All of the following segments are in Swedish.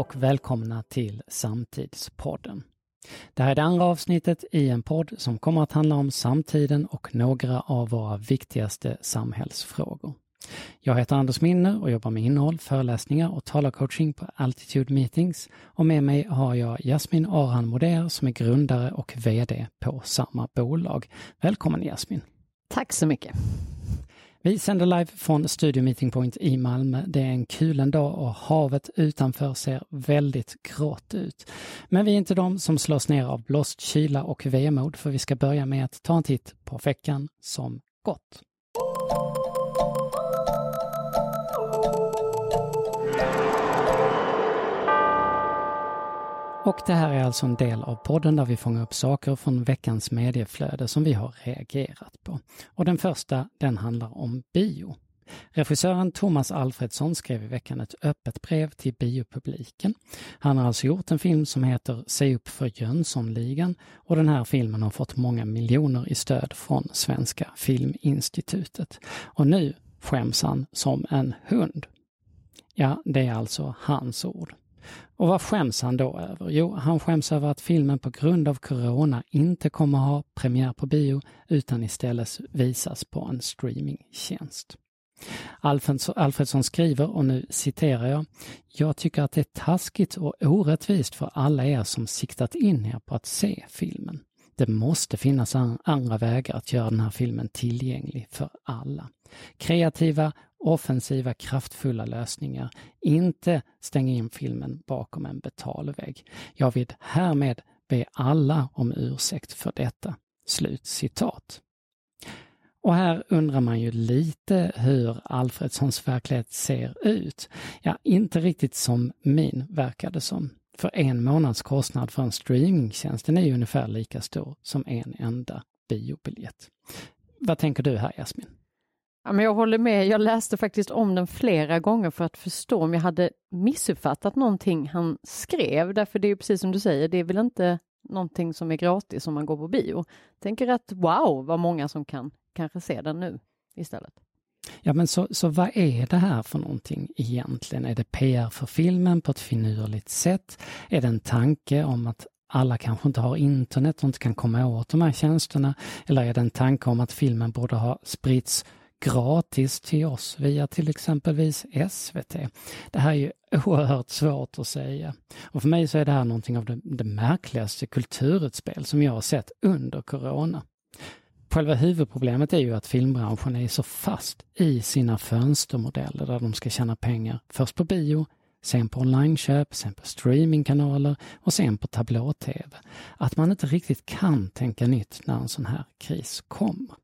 och välkomna till Samtidspodden. Det här är det andra avsnittet i en podd som kommer att handla om samtiden och några av våra viktigaste samhällsfrågor. Jag heter Anders Minner och jobbar med innehåll, föreläsningar och talarcoaching på Altitude Meetings. Och med mig har jag Jasmin Arhan Moder som är grundare och VD på samma bolag. Välkommen Jasmin! Tack så mycket! Vi sänder live från Studio Meeting Point i Malmö. Det är en kulen dag och havet utanför ser väldigt grått ut. Men vi är inte de som slås ner av blåst, kyla och vemod för vi ska börja med att ta en titt på veckan som gått. Och det här är alltså en del av podden där vi fångar upp saker från veckans medieflöde som vi har reagerat på. Och den första, den handlar om bio. Regissören Thomas Alfredsson skrev i veckan ett öppet brev till biopubliken. Han har alltså gjort en film som heter Se upp för Jönssonligan och den här filmen har fått många miljoner i stöd från Svenska Filminstitutet. Och nu skäms han som en hund. Ja, det är alltså hans ord. Och vad skäms han då över? Jo, han skäms över att filmen på grund av corona inte kommer ha premiär på bio utan istället visas på en streamingtjänst. Alfredsson skriver, och nu citerar jag, Jag tycker att det är taskigt och orättvist för alla er som siktat in er på att se filmen. Det måste finnas andra vägar att göra den här filmen tillgänglig för alla. Kreativa offensiva, kraftfulla lösningar. Inte stänga in filmen bakom en betalvägg. Jag vill härmed be alla om ursäkt för detta. Slut citat. Och här undrar man ju lite hur Alfredssons verklighet ser ut. Ja, inte riktigt som min verkade som. För en månads kostnad för en streamingtjänst är ju ungefär lika stor som en enda biobiljett. Vad tänker du här Jasmin? Ja, men jag håller med. Jag läste faktiskt om den flera gånger för att förstå om jag hade missuppfattat någonting han skrev. Därför det är ju precis som du säger, det är väl inte någonting som är gratis om man går på bio. Tänker att wow, vad många som kan kanske se den nu istället. Ja, men så, så vad är det här för någonting egentligen? Är det PR för filmen på ett finurligt sätt? Är det en tanke om att alla kanske inte har internet och inte kan komma åt de här tjänsterna? Eller är det en tanke om att filmen borde ha spritts gratis till oss via till exempelvis SVT. Det här är ju oerhört svårt att säga. Och för mig så är det här någonting av det, det märkligaste kulturutspel som jag har sett under corona. Själva huvudproblemet är ju att filmbranschen är så fast i sina fönstermodeller där de ska tjäna pengar. Först på bio, sen på onlineköp, sen på streamingkanaler och sen på tablå-tv. Att man inte riktigt kan tänka nytt när en sån här kris kommer.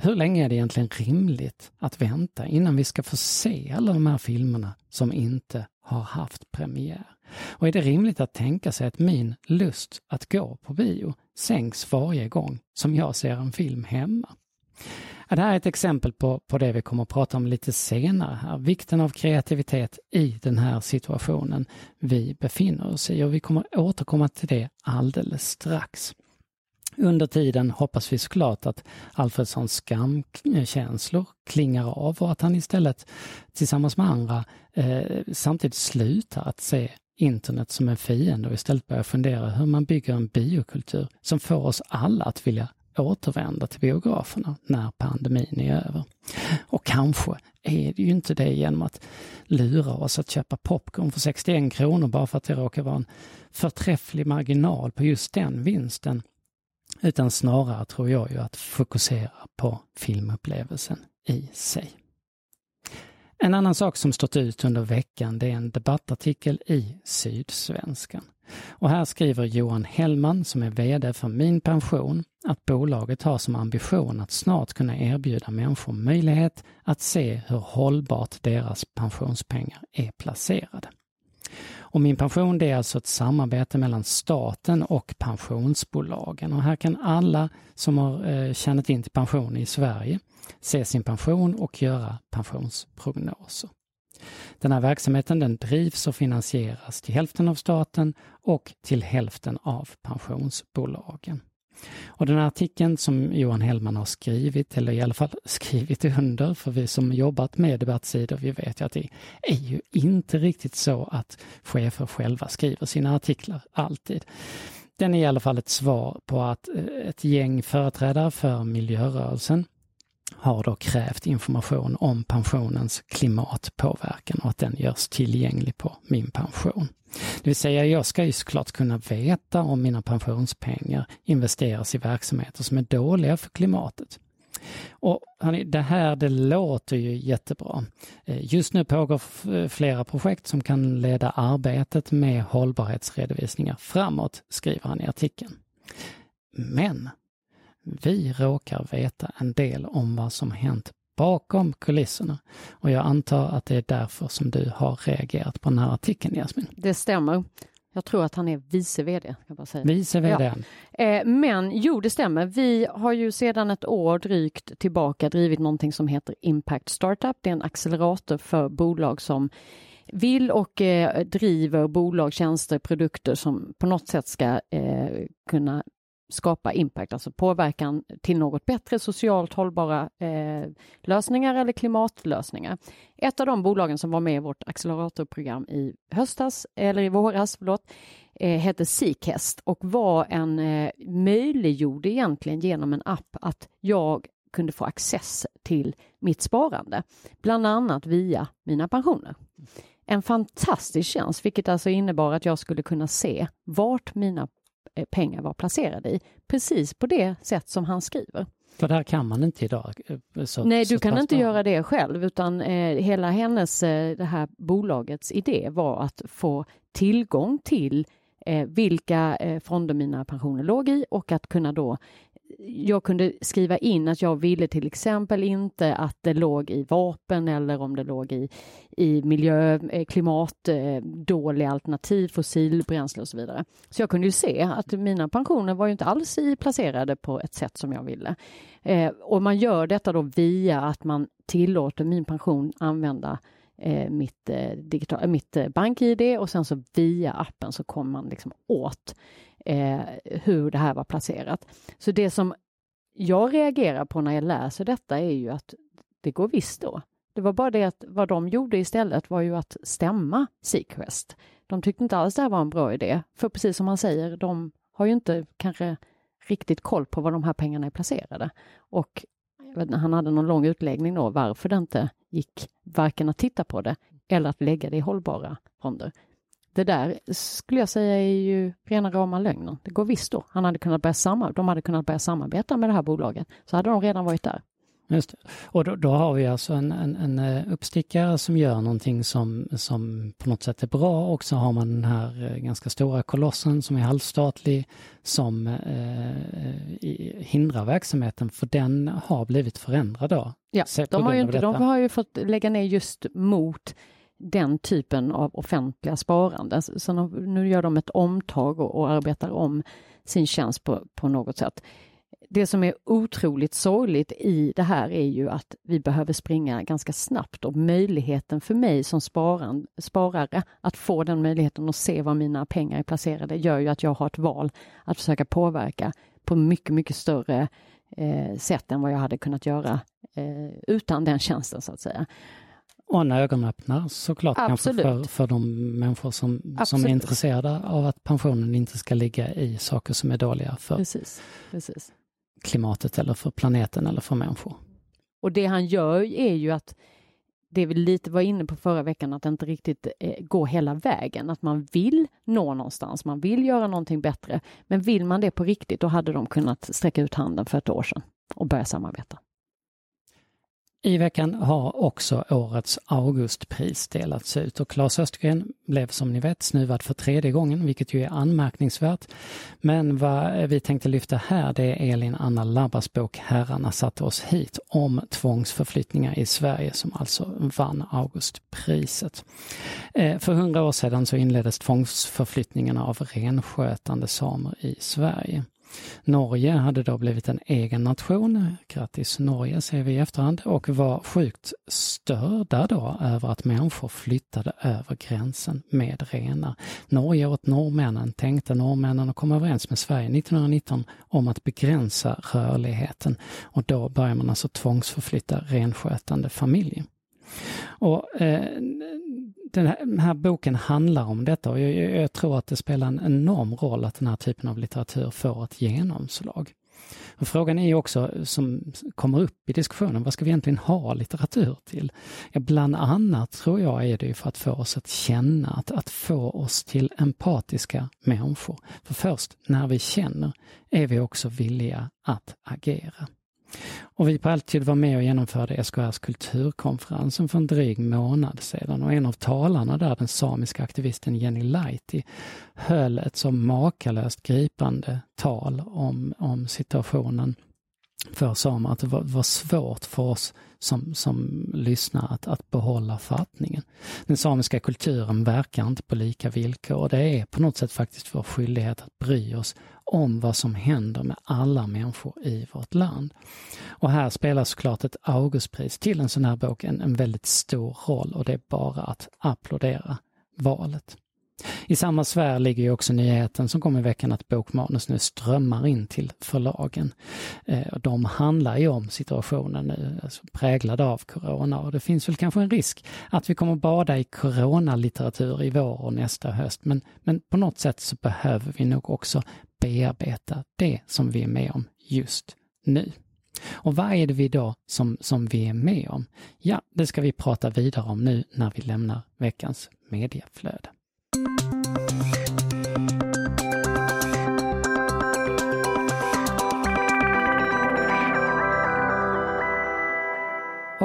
Hur länge är det egentligen rimligt att vänta innan vi ska få se alla de här filmerna som inte har haft premiär? Och är det rimligt att tänka sig att min lust att gå på bio sänks varje gång som jag ser en film hemma? Ja, det här är ett exempel på, på det vi kommer att prata om lite senare här. Vikten av kreativitet i den här situationen vi befinner oss i och vi kommer återkomma till det alldeles strax. Under tiden hoppas vi såklart att Alfredssons skamkänslor klingar av och att han istället tillsammans med andra eh, samtidigt slutar att se internet som en fiende och istället börja fundera hur man bygger en biokultur som får oss alla att vilja återvända till biograferna när pandemin är över. Och kanske är det ju inte det genom att lura oss att köpa popcorn för 61 kronor bara för att det råkar vara en förträfflig marginal på just den vinsten utan snarare tror jag ju att fokusera på filmupplevelsen i sig. En annan sak som stått ut under veckan det är en debattartikel i Sydsvenskan. Och här skriver Johan Hellman, som är VD för Min Pension, att bolaget har som ambition att snart kunna erbjuda människor möjlighet att se hur hållbart deras pensionspengar är placerade. Och Min pension det är alltså ett samarbete mellan staten och pensionsbolagen. Och här kan alla som har eh, tjänat in till pension i Sverige se sin pension och göra pensionsprognoser. Den här verksamheten den drivs och finansieras till hälften av staten och till hälften av pensionsbolagen. Och den här artikeln som Johan Hellman har skrivit, eller i alla fall skrivit under, för vi som jobbat med debattsidor, vi vet ju att det är ju inte riktigt så att chefer själva skriver sina artiklar alltid. Den är i alla fall ett svar på att eh, ett gäng företrädare för miljörörelsen har då krävt information om pensionens klimatpåverkan och att den görs tillgänglig på min pension. Det vill säga, jag ska ju såklart kunna veta om mina pensionspengar investeras i verksamheter som är dåliga för klimatet. Och hörni, det här det låter ju jättebra. Eh, just nu pågår flera projekt som kan leda arbetet med hållbarhetsredovisningar framåt, skriver han i artikeln. Men vi råkar veta en del om vad som hänt bakom kulisserna. Och jag antar att det är därför som du har reagerat på den här artikeln, Jasmin. Det stämmer. Jag tror att han är vice vd. Kan bara säga. Vice vd. Ja. Eh, men jo, det stämmer. Vi har ju sedan ett år drygt tillbaka drivit någonting som heter Impact Startup. Det är en accelerator för bolag som vill och eh, driver bolag, tjänster, produkter som på något sätt ska eh, kunna skapa impact, alltså påverkan till något bättre socialt hållbara eh, lösningar eller klimatlösningar. Ett av de bolagen som var med i vårt acceleratorprogram i höstas, eller i våras, förlåt, eh, hette Seekest och var en eh, möjliggjorde egentligen genom en app att jag kunde få access till mitt sparande, bland annat via mina pensioner. En fantastisk tjänst, vilket alltså innebar att jag skulle kunna se vart mina pengar var placerade i. Precis på det sätt som han skriver. För det här kan man inte idag? Eh, så, Nej, du kan inte göra det själv utan eh, hela hennes, eh, det här bolagets idé var att få tillgång till eh, vilka eh, fonder mina pensioner låg i och att kunna då jag kunde skriva in att jag ville till exempel inte att det låg i vapen eller om det låg i, i miljö, eh, klimat, eh, dåliga alternativ, fossilbränsle och så vidare. Så jag kunde ju se att mina pensioner var ju inte alls i placerade på ett sätt som jag ville. Eh, och man gör detta då via att man tillåter min pension använda eh, Eh, mitt, eh, digital, mitt eh, bank-id och sen så via appen så kommer man liksom åt eh, hur det här var placerat. Så det som jag reagerar på när jag läser detta är ju att det går visst då. Det var bara det att vad de gjorde istället var ju att stämma Sequest. De tyckte inte alls det här var en bra idé, för precis som han säger, de har ju inte kanske riktigt koll på var de här pengarna är placerade. Och han hade någon lång utläggning då varför det inte gick varken att titta på det eller att lägga det i hållbara fonder. Det där skulle jag säga är ju rena rama lögnen. Det går visst då. Han hade kunnat börja samar de hade kunnat börja samarbeta med det här bolaget. Så hade de redan varit där. Just det. Och då, då, har vi alltså en, en, en, eh, uppstickare som gör någonting som, som på något sätt är bra och så har man den här eh, ganska stora kolossen som är halvstatlig som eh, hindrar verksamheten för den har blivit förändrad då. Ja, de har, ju inte, de har ju fått lägga ner just mot den typen av offentliga sparande. Så nu gör de ett omtag och, och arbetar om sin tjänst på, på något sätt. Det som är otroligt sorgligt i det här är ju att vi behöver springa ganska snabbt och möjligheten för mig som sparan, sparare att få den möjligheten att se var mina pengar är placerade gör ju att jag har ett val att försöka påverka på mycket, mycket större eh, sätt än vad jag hade kunnat göra eh, utan den tjänsten så att säga. Och en ögonöppnare såklart Absolut. kanske för, för de människor som, som är intresserade av att pensionen inte ska ligga i saker som är dåliga för precis, precis klimatet eller för planeten eller för människor. Och det han gör är ju att det vi lite var inne på förra veckan, att det inte riktigt eh, går hela vägen. Att man vill nå någonstans, man vill göra någonting bättre. Men vill man det på riktigt, då hade de kunnat sträcka ut handen för ett år sedan och börja samarbeta. I veckan har också årets Augustpris delats ut och Claes Östergren blev som ni vet snuvad för tredje gången, vilket ju är anmärkningsvärt. Men vad vi tänkte lyfta här det är Elin Anna Labbas bok Herrarna satte oss hit om tvångsförflyttningar i Sverige som alltså vann Augustpriset. Eh, för hundra år sedan så inleddes tvångsförflyttningarna av renskötande samer i Sverige. Norge hade då blivit en egen nation, grattis Norge säger vi i efterhand, och var sjukt störda då över att människor flyttade över gränsen med renar. Norge åt norrmännen tänkte norrmännen att komma överens med Sverige 1919 om att begränsa rörligheten och då börjar man alltså tvångsförflytta renskötande familjer. Och eh, den här, den här, boken handlar om detta och jag, jag, tror att det spelar en enorm roll att den här typen av litteratur får ett genomslag. Och frågan är ju också, som kommer upp i diskussionen, vad ska vi egentligen ha litteratur till? Ja, bland annat tror jag är det ju för att få oss att känna, att, att få oss till empatiska människor. För först när vi känner är vi också villiga att agera. Och vi på Altitude var med och genomförde SKRs kulturkonferensen för en dryg månad sedan och en av talarna där, den samiska aktivisten Jenny Laiti, höll ett så makalöst gripande tal om, om situationen för samer, att det var, var svårt för oss som, som lyssnar att, att behålla fattningen. Den samiska kulturen verkar inte på lika villkor och det är på något sätt faktiskt vår skyldighet att bry oss om vad som händer med alla människor i vårt land. Och här spelar såklart ett Augustpris till en sån här bok en, en väldigt stor roll och det är bara att applådera valet. I samma sfär ligger ju också nyheten som kom i veckan att bokmanus nu strömmar in till förlagen. Eh, de handlar ju om situationen nu, alltså präglad av corona och det finns väl kanske en risk att vi kommer bada i coronalitteratur i vår och nästa höst. Men, men på något sätt så behöver vi nog också bearbeta det som vi är med om just nu. Och vad är det vi då som, som vi är med om? Ja, det ska vi prata vidare om nu när vi lämnar veckans medieflöde.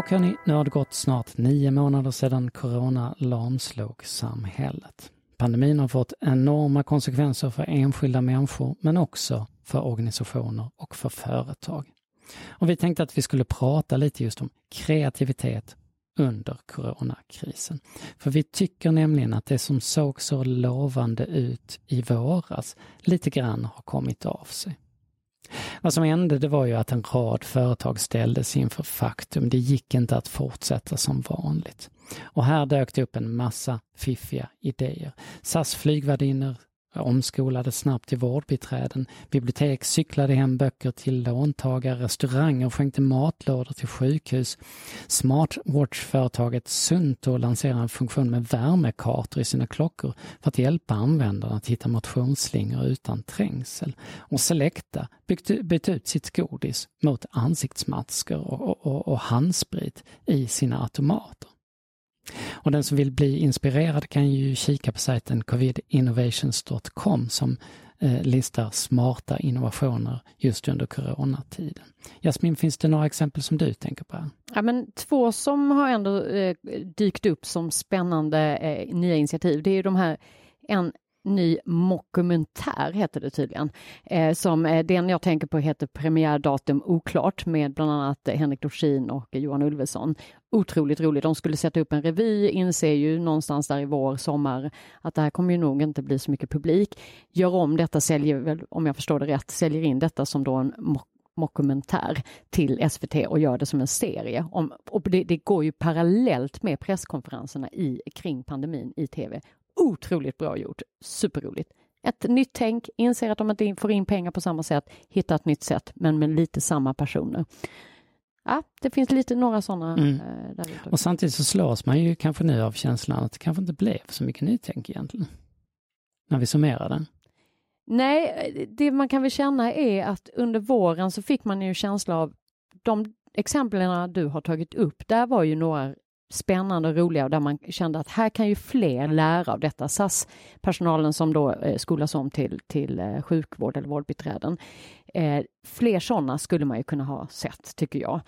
Och hörni, nu har det gått snart nio månader sedan corona lamslog samhället. Pandemin har fått enorma konsekvenser för enskilda människor men också för organisationer och för företag. Och vi tänkte att vi skulle prata lite just om kreativitet under coronakrisen. För vi tycker nämligen att det som såg så lovande ut i våras lite grann har kommit av sig. Vad som hände det var ju att en rad företag ställdes inför faktum. Det gick inte att fortsätta som vanligt. Och här dök det upp en massa fiffiga idéer. SAS flygvärdinnor omskolade snabbt till vårdbiträden, bibliotek cyklade hem böcker till låntagare, restauranger skänkte matlådor till sjukhus. Smartwatch-företaget Sunto lanserade en funktion med värmekartor i sina klockor för att hjälpa användarna att hitta motionsslingor utan trängsel. Och Selecta bytte ut sitt godis mot ansiktsmasker och, och, och, och handsprit i sina automater. Och den som vill bli inspirerad kan ju kika på sajten covidinnovations.com som eh, listar smarta innovationer just under coronatiden. Jasmin, finns det några exempel som du tänker på? Ja, men två som har ändå eh, dykt upp som spännande eh, nya initiativ, det är ju de här en ny mockumentär, heter det tydligen. Eh, som, eh, den jag tänker på heter Premiärdatum oklart med bland annat Henrik Dorsin och Johan Ulveson. Otroligt roligt. De skulle sätta upp en revy, inser ju någonstans där i vår, sommar att det här kommer ju nog inte bli så mycket publik. Gör om detta, säljer väl, om jag förstår det rätt, säljer in detta som då en mock mockumentär till SVT och gör det som en serie. Om, och det, det, går ju parallellt med presskonferenserna i, kring pandemin i tv otroligt bra gjort. Superroligt. Ett nytt tänk, inser att de inte får in pengar på samma sätt, hitta ett nytt sätt, men med lite samma personer. Ja, det finns lite några sådana mm. ute. Och samtidigt så slås man ju kanske nu av känslan att det kanske inte blev så mycket nytänk egentligen. När vi summerar den. Nej, det man kan väl känna är att under våren så fick man ju känsla av de exemplen du har tagit upp, där var ju några spännande och roliga och där man kände att här kan ju fler lära av detta. SAS-personalen som då eh, skolas om till, till eh, sjukvård eller vårdbiträden. Eh, fler sådana skulle man ju kunna ha sett, tycker jag.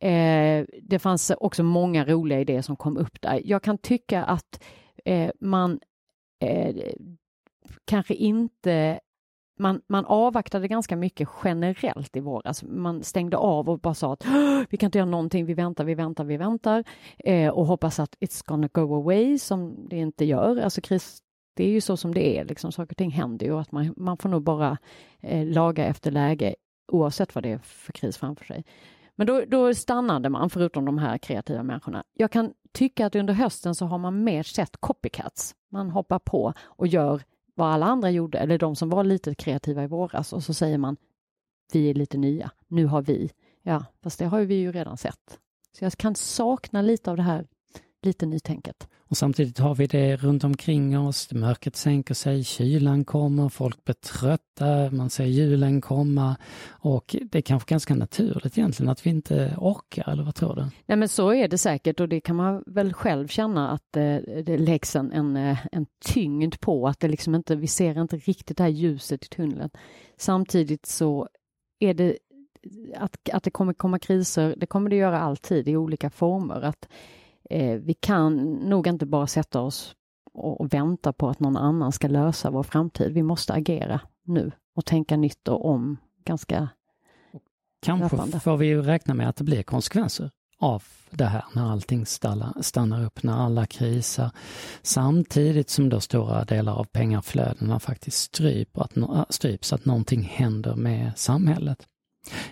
Eh, det fanns också många roliga idéer som kom upp där. Jag kan tycka att eh, man eh, kanske inte man, man avvaktade ganska mycket generellt i våras. Man stängde av och bara sa att vi kan inte göra någonting, vi väntar, vi väntar, vi väntar eh, och hoppas att it's gonna go away som det inte gör. Alltså kris, det är ju så som det är, liksom, saker och ting händer ju och att man, man får nog bara eh, laga efter läge oavsett vad det är för kris framför sig. Men då, då stannade man, förutom de här kreativa människorna. Jag kan tycka att under hösten så har man mer sett copycats. Man hoppar på och gör vad alla andra gjorde, eller de som var lite kreativa i våras och så säger man vi är lite nya, nu har vi. Ja, fast det har vi ju redan sett. Så jag kan sakna lite av det här lite nytänket. Och samtidigt har vi det runt omkring oss, mörkret sänker sig, kylan kommer, folk blir trötta, man ser julen komma och det är kanske ganska naturligt egentligen att vi inte orkar, eller vad tror du? Nej men så är det säkert och det kan man väl själv känna att eh, det läggs en, en, eh, en tyngd på att det liksom inte, vi ser inte riktigt det här ljuset i tunneln. Samtidigt så är det att, att det kommer komma kriser, det kommer det göra alltid i olika former. Att eh, vi kan nog inte bara sätta oss och, vänta på att någon annan ska lösa vår framtid. Vi måste agera nu och tänka nytt och om ganska Kanske löpande. får vi ju räkna med att det blir konsekvenser av det här när allting stannar upp, när alla krisar. Samtidigt som då stora delar av pengaflödena faktiskt stryper, att, stryps, att någonting händer med samhället.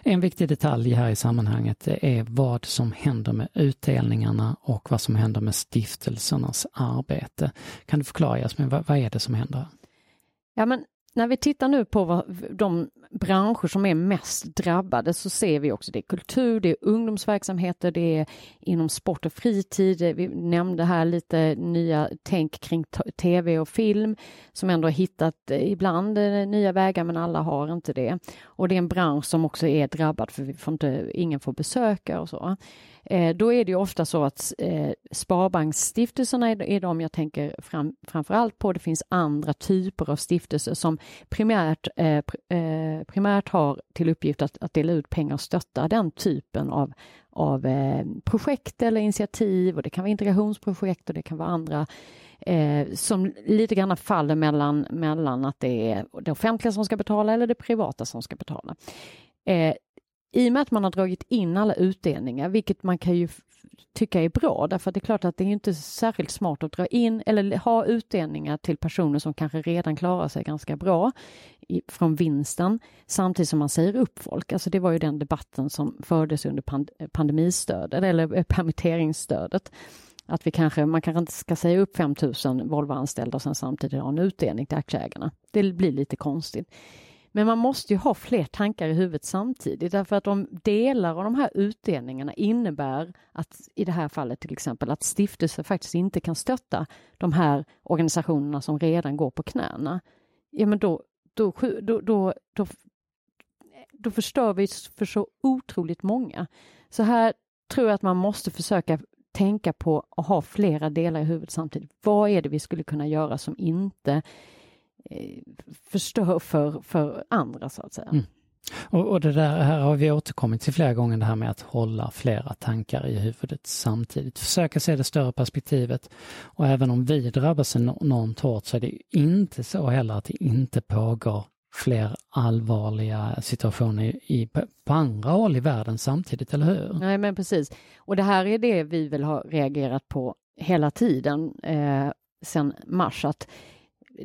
En viktig detalj här i sammanhanget är vad som händer med utdelningarna och vad som händer med stiftelsernas arbete. Kan du förklara Jasmin, vad, vad är det som händer? Ja, men när vi tittar nu på vad, de branscher som är mest drabbade så ser vi också det är kultur, det är ungdomsverksamheter, det är inom sport och fritid. Vi nämnde här lite nya tänk kring tv och film som ändå har hittat eh, ibland eh, nya vägar men alla har inte det. Och det är en bransch som också är drabbad för vi får inte, ingen får besöka och så. Eh, då är det ju ofta så att eh, Sparbanksstiftelserna är, är de jag tänker fram, framför allt på. Det finns andra typer av stiftelser som primärt, eh, eh, primärt har till uppgift att, att dela ut pengar och stötta den typen av, av eh, projekt eller initiativ och det kan vara integrationsprojekt och det kan vara andra eh, som lite grann faller mellan, mellan att det är det offentliga som ska betala eller det privata som ska betala. Eh, i och med att man har dragit in alla utdelningar, vilket man kan ju tycka är bra, därför att det är klart att det är inte särskilt smart att dra in eller ha utdelningar till personer som kanske redan klarar sig ganska bra i, från vinsten, samtidigt som man säger upp folk. Alltså det var ju den debatten som fördes under pand pandemistödet eller eh, permitteringsstödet. Att vi kanske, man kanske inte ska säga upp 5000 Volvo-anställda och sen samtidigt ha en utdelning till aktieägarna. Det blir lite konstigt. Men man måste ju ha fler tankar i huvudet samtidigt därför att om delar av de här utdelningarna innebär att i det här fallet till exempel att stiftelser faktiskt inte kan stötta de här organisationerna som redan går på knäna. Ja men då, då, då, då, då, då förstör vi för så otroligt många. Så här tror jag att man måste försöka tänka på att ha flera delar i huvudet samtidigt. Vad är det vi skulle kunna göra som inte förstör för, för andra så att säga. Mm. Och, och, det där här har vi återkommit till flera gånger, det här med att hålla flera tankar i huvudet samtidigt. Försöka se det större perspektivet. Och även om vi drabbas enormt hårt så är det inte så heller att det inte pågår fler allvarliga situationer i, på andra håll i världen samtidigt, eller hur? Nej, men precis. Och det här är det vi vill ha reagerat på hela tiden eh, sedan mars, att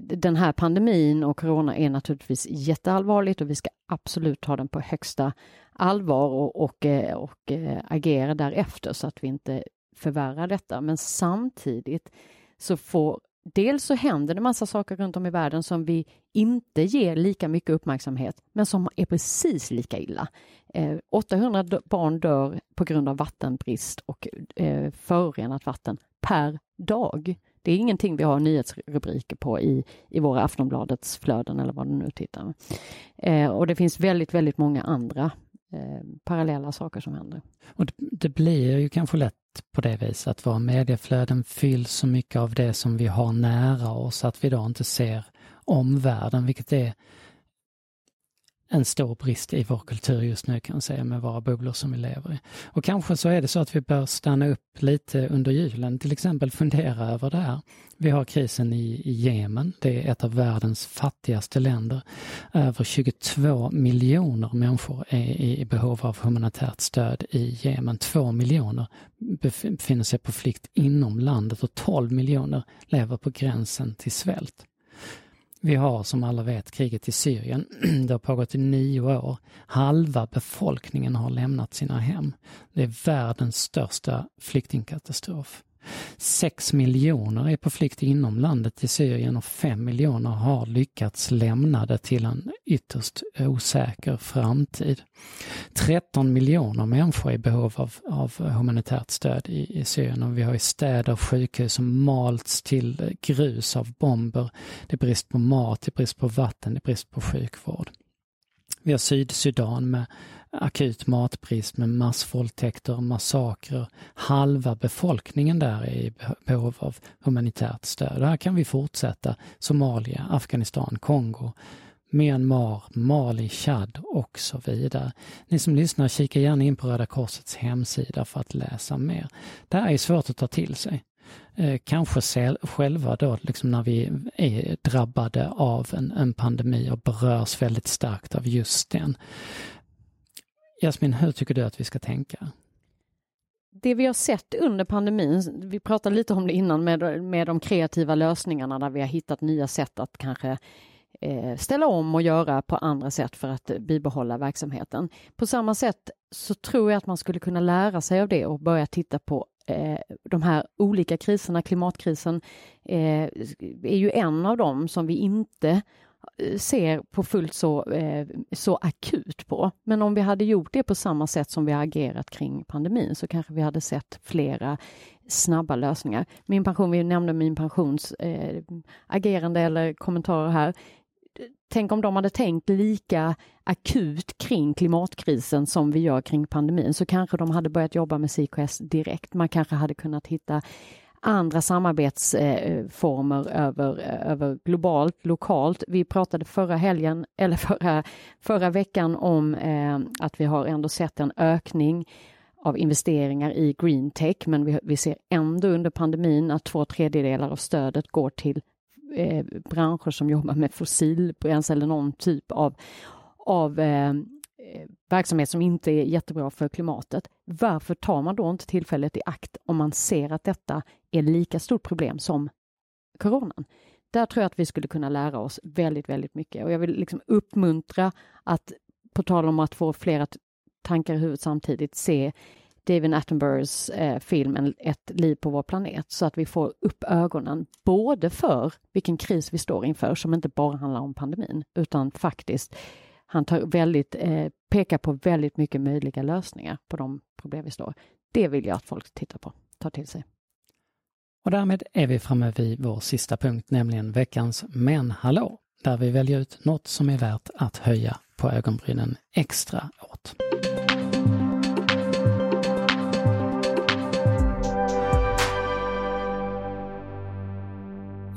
den här pandemin och corona är naturligtvis jätteallvarligt och vi ska absolut ta den på högsta allvar och, och, eh, och eh, agera därefter så att vi inte förvärrar detta. Men samtidigt så får Dels så händer det massa saker runt om i världen som vi inte ger lika mycket uppmärksamhet, men som är precis lika illa. Eh, 800 barn dör på grund av vattenbrist och eh, förorenat vatten per dag. Det är ingenting vi har nyhetsrubriker på i, i våra Aftonbladets flöden eller vad du nu tittar. Eh, och det finns väldigt, väldigt många andra eh, parallella saker som händer. Och det, det, blir ju kanske lätt på det viset att våra medieflöden fylls så mycket av det som vi har nära oss att vi då inte ser omvärlden, vilket är en stor brist i vår kultur just nu kan jag säga med våra bubblor som vi lever i. Och kanske så är det så att vi bör stanna upp lite under julen, till exempel fundera över det här. Vi har krisen i, Jemen, det är ett av världens fattigaste länder. Över 22 miljoner människor är i behov av humanitärt stöd i Jemen. Två miljoner befinner sig på flykt inom landet och 12 miljoner lever på gränsen till svält. Vi har som alla vet kriget i Syrien. Det har pågått i nio år. Halva befolkningen har lämnat sina hem. Det är världens största flyktingkatastrof. Sex miljoner är på flykt inom landet i Syrien och fem miljoner har lyckats lämna det till en ytterst osäker framtid. 13 miljoner människor är i behov av, av humanitärt stöd i, i Syrien och vi har ju städer och sjukhus som malts till grus av bomber. Det är brist på mat, det är brist på vatten, det är brist på sjukvård. Vi har Sydsudan med akut matbrist med massvåldtäkter, massakrer. Halva befolkningen där är i behov av humanitärt stöd. Och Här kan vi fortsätta. Somalia, Afghanistan, Kongo, Myanmar, Mali, Chad och så vidare. Ni som lyssnar, kika gärna in på Röda Korsets hemsida för att läsa mer. Det här är svårt att ta till sig. Eh, kanske själva då, liksom när vi är drabbade av en, en pandemi och berörs väldigt starkt av just den. Jasmin, hur tycker du att vi ska tänka? Det vi har sett under pandemin, vi pratade lite om det innan med, med de kreativa lösningarna där vi har hittat nya sätt att kanske eh, ställa om och göra på andra sätt för att bibehålla verksamheten. På samma sätt så tror jag att man skulle kunna lära sig av det och börja titta på eh, de här olika kriserna. Klimatkrisen eh, är ju en av dem som vi inte ser på fullt så, eh, så akut på. Men om vi hade gjort det på samma sätt som vi har agerat kring pandemin så kanske vi hade sett flera snabba lösningar. Min pension, vi nämnde min pensions eh, agerande eller kommentarer här. Tänk om de hade tänkt lika akut kring klimatkrisen som vi gör kring pandemin så kanske de hade börjat jobba med CKS direkt. Man kanske hade kunnat hitta andra samarbetsformer över, över globalt, lokalt. Vi pratade förra helgen, eller förra, förra veckan om eh, att vi har ändå sett en ökning av investeringar i green tech, men vi, vi ser ändå under pandemin att två tredjedelar av stödet går till eh, branscher som jobbar med fossilbränsle eller någon typ av, av Eh, Eh, verksamhet som inte är jättebra för klimatet. Varför tar man då inte tillfället i akt om man ser att detta är lika stort problem som coronan? Där tror jag att vi skulle kunna lära oss väldigt, väldigt mycket och jag vill liksom uppmuntra att, på tal om att få flera tankar i huvudet samtidigt, se David Attenboroughs eh, film Ett liv på vår planet så att vi får upp ögonen både för vilken kris vi står inför som inte bara handlar om pandemin utan faktiskt han tar väldigt, eh, pekar på väldigt mycket möjliga lösningar på de problem vi står. Det vill jag att folk tittar på, tar till sig. Och därmed är vi framme vid vår sista punkt, nämligen veckans Men hallå, där vi väljer ut något som är värt att höja på ögonbrynen extra åt.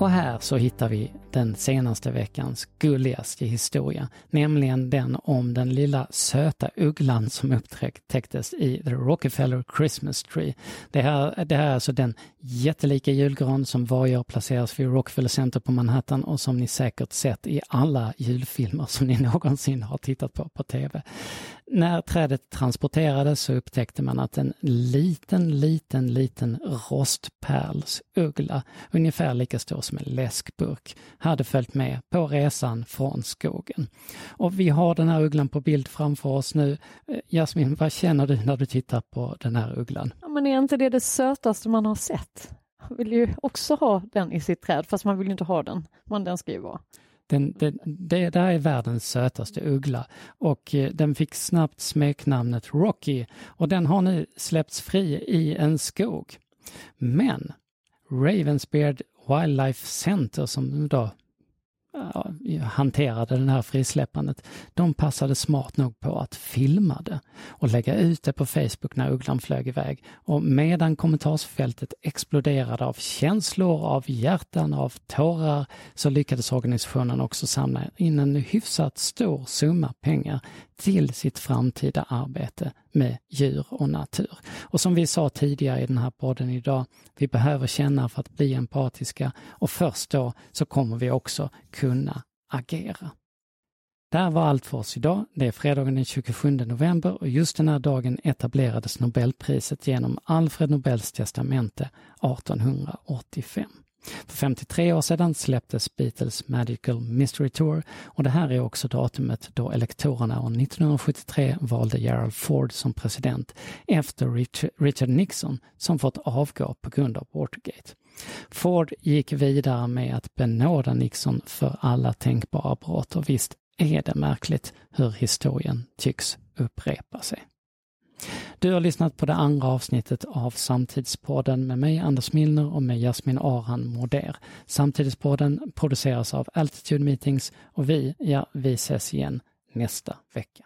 Och här så hittar vi den senaste veckans gulligaste historia, nämligen den om den lilla söta ugglan som upptäcktes i The Rockefeller Christmas Tree. Det här, det här är alltså den jättelika julgran som varje år placeras vid Rockefeller Center på Manhattan och som ni säkert sett i alla julfilmer som ni någonsin har tittat på på tv. När trädet transporterades så upptäckte man att en liten, liten, liten rostpärlsuggla, ungefär lika stor som en läskburk, hade följt med på resan från skogen. Och vi har den här ugglan på bild framför oss nu. Eh, Jasmin, vad känner du när du tittar på den här ugglan? Ja, men är inte det det sötaste man har sett? Man vill ju också ha den i sitt träd, fast man vill inte ha den, men den ska ju vara. Den, den, det där är världens sötaste uggla och eh, den fick snabbt smeknamnet Rocky och den har nu släppts fri i en skog. Men Ravensbeard Wildlife Center som då hanterade det här frisläppandet, de passade smart nog på att filma det. och lägga ut det på Facebook när ugglan flög iväg. Och medan kommentarsfältet exploderade av känslor, av hjärtan, av tårar så lyckades organisationen också samla in en hyfsat stor summa pengar till sitt framtida arbete med djur och natur. Och som vi sa tidigare i den här podden idag, vi behöver känna för att bli empatiska och först då så kommer vi också kunna agera. Det här var allt för oss idag. Det är fredagen den 27 november och just den här dagen etablerades Nobelpriset genom Alfred Nobels testamente 1885. För 53 år sedan släpptes Beatles Magical Mystery Tour och det här är också datumet då elektorerna år 1973 valde Gerald Ford som president efter Richard Nixon som fått avgå på grund av Watergate. Ford gick vidare med att benåda Nixon för alla tänkbara brott och visst är det märkligt hur historien tycks upprepa sig. Du har lyssnat på det andra avsnittet av Samtidspodden med mig Anders Milner och med Jasmin Aran Moder. Samtidspodden produceras av Altitude Meetings och vi, ja, vi ses igen nästa vecka.